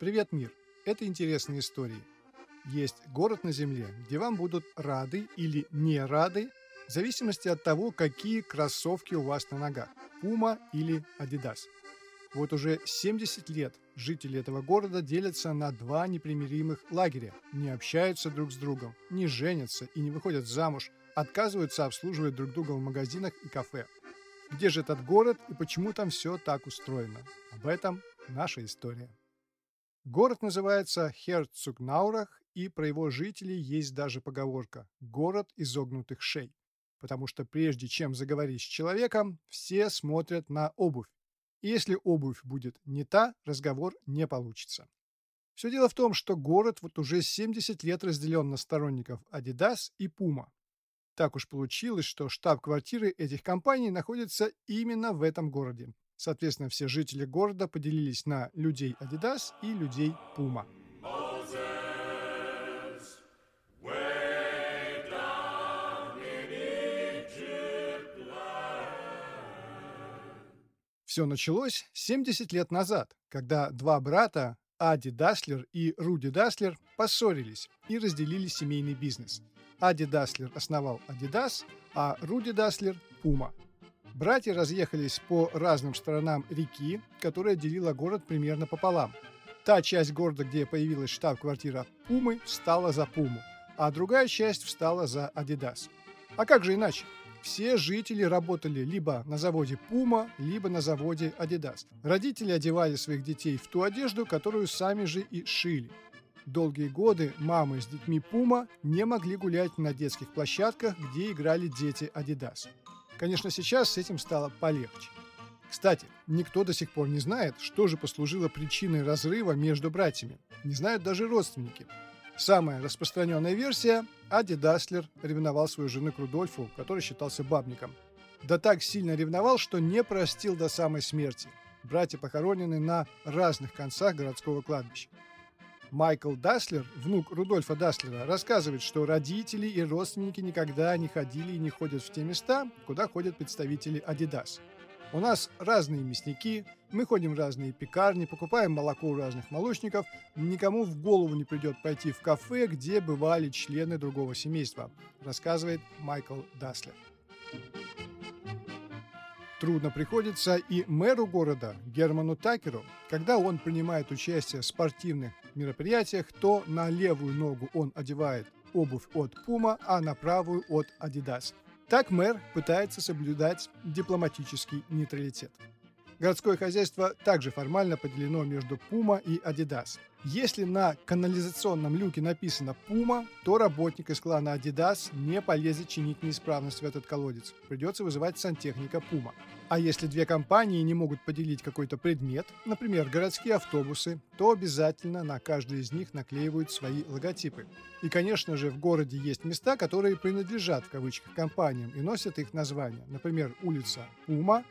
Привет, мир! Это интересные истории. Есть город на Земле, где вам будут рады или не рады, в зависимости от того, какие кроссовки у вас на ногах – Puma или Adidas. Вот уже 70 лет жители этого города делятся на два непримиримых лагеря, не общаются друг с другом, не женятся и не выходят замуж, отказываются обслуживать друг друга в магазинах и кафе. Где же этот город и почему там все так устроено? Об этом наша история. Город называется Херцугнаурах, и про его жителей есть даже поговорка «город изогнутых шей», потому что прежде чем заговорить с человеком, все смотрят на обувь. И если обувь будет не та, разговор не получится. Все дело в том, что город вот уже 70 лет разделен на сторонников Adidas и Puma. Так уж получилось, что штаб-квартиры этих компаний находится именно в этом городе. Соответственно, все жители города поделились на людей Adidas и людей Puma. Все началось 70 лет назад, когда два брата, Ади Даслер и Руди Даслер, поссорились и разделили семейный бизнес. Ади Даслер основал Adidas, а Руди Даслер – Puma – Братья разъехались по разным сторонам реки, которая делила город примерно пополам. Та часть города, где появилась штаб-квартира Пумы, встала за Пуму, а другая часть встала за Адидас. А как же иначе? Все жители работали либо на заводе Пума, либо на заводе Адидас. Родители одевали своих детей в ту одежду, которую сами же и шили. Долгие годы мамы с детьми Пума не могли гулять на детских площадках, где играли дети Адидас. Конечно, сейчас с этим стало полегче. Кстати, никто до сих пор не знает, что же послужило причиной разрыва между братьями. Не знают даже родственники. Самая распространенная версия – Ади Даслер ревновал свою жену к Рудольфу, который считался бабником. Да так сильно ревновал, что не простил до самой смерти. Братья похоронены на разных концах городского кладбища. Майкл Даслер, внук Рудольфа Даслера, рассказывает, что родители и родственники никогда не ходили и не ходят в те места, куда ходят представители Adidas. У нас разные мясники, мы ходим в разные пекарни, покупаем молоко у разных молочников. Никому в голову не придет пойти в кафе, где бывали члены другого семейства, рассказывает Майкл Даслер. Трудно приходится и мэру города Герману Такеру, когда он принимает участие в спортивных мероприятиях, то на левую ногу он одевает обувь от Puma, а на правую от Adidas. Так мэр пытается соблюдать дипломатический нейтралитет. Городское хозяйство также формально поделено между Puma и Adidas. Если на канализационном люке написано Puma, то работник из клана Adidas не полезет чинить неисправность в этот колодец. Придется вызывать сантехника Puma. А если две компании не могут поделить какой-то предмет, например, городские автобусы, то обязательно на каждый из них наклеивают свои логотипы. И, конечно же, в городе есть места, которые принадлежат в кавычках компаниям и носят их названия. Например, улица Puma,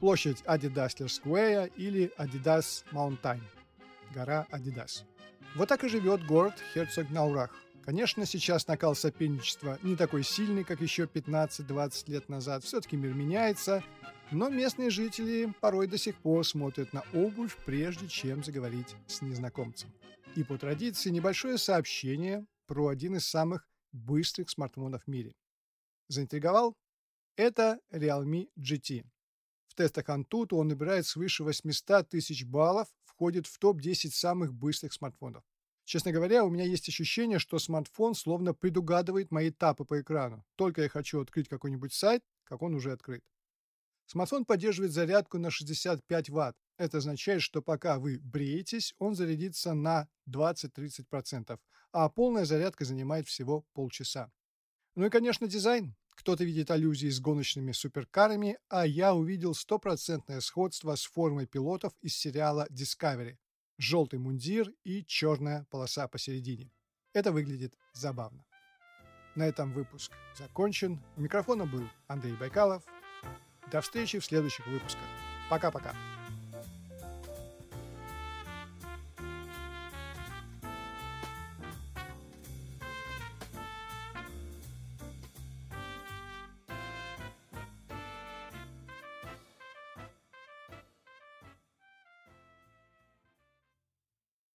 площадь Adidas Square или Adidas Mountain, гора Adidas. Вот так и живет город Херцог-Наурах. Конечно, сейчас накал соперничества не такой сильный, как еще 15-20 лет назад. Все-таки мир меняется, но местные жители порой до сих пор смотрят на обувь, прежде чем заговорить с незнакомцем. И по традиции небольшое сообщение про один из самых быстрых смартфонов в мире. Заинтриговал? Это Realme GT. В тестах Antutu он набирает свыше 800 тысяч баллов, входит в топ-10 самых быстрых смартфонов. Честно говоря, у меня есть ощущение, что смартфон словно предугадывает мои тапы по экрану. Только я хочу открыть какой-нибудь сайт, как он уже открыт. Смартфон поддерживает зарядку на 65 Вт. Это означает, что пока вы бреетесь, он зарядится на 20-30%, а полная зарядка занимает всего полчаса. Ну и, конечно, дизайн. Кто-то видит аллюзии с гоночными суперкарами, а я увидел стопроцентное сходство с формой пилотов из сериала Discovery. Желтый мундир и черная полоса посередине. Это выглядит забавно. На этом выпуск закончен. У микрофона был Андрей Байкалов. До встречи в следующих выпусках. Пока-пока.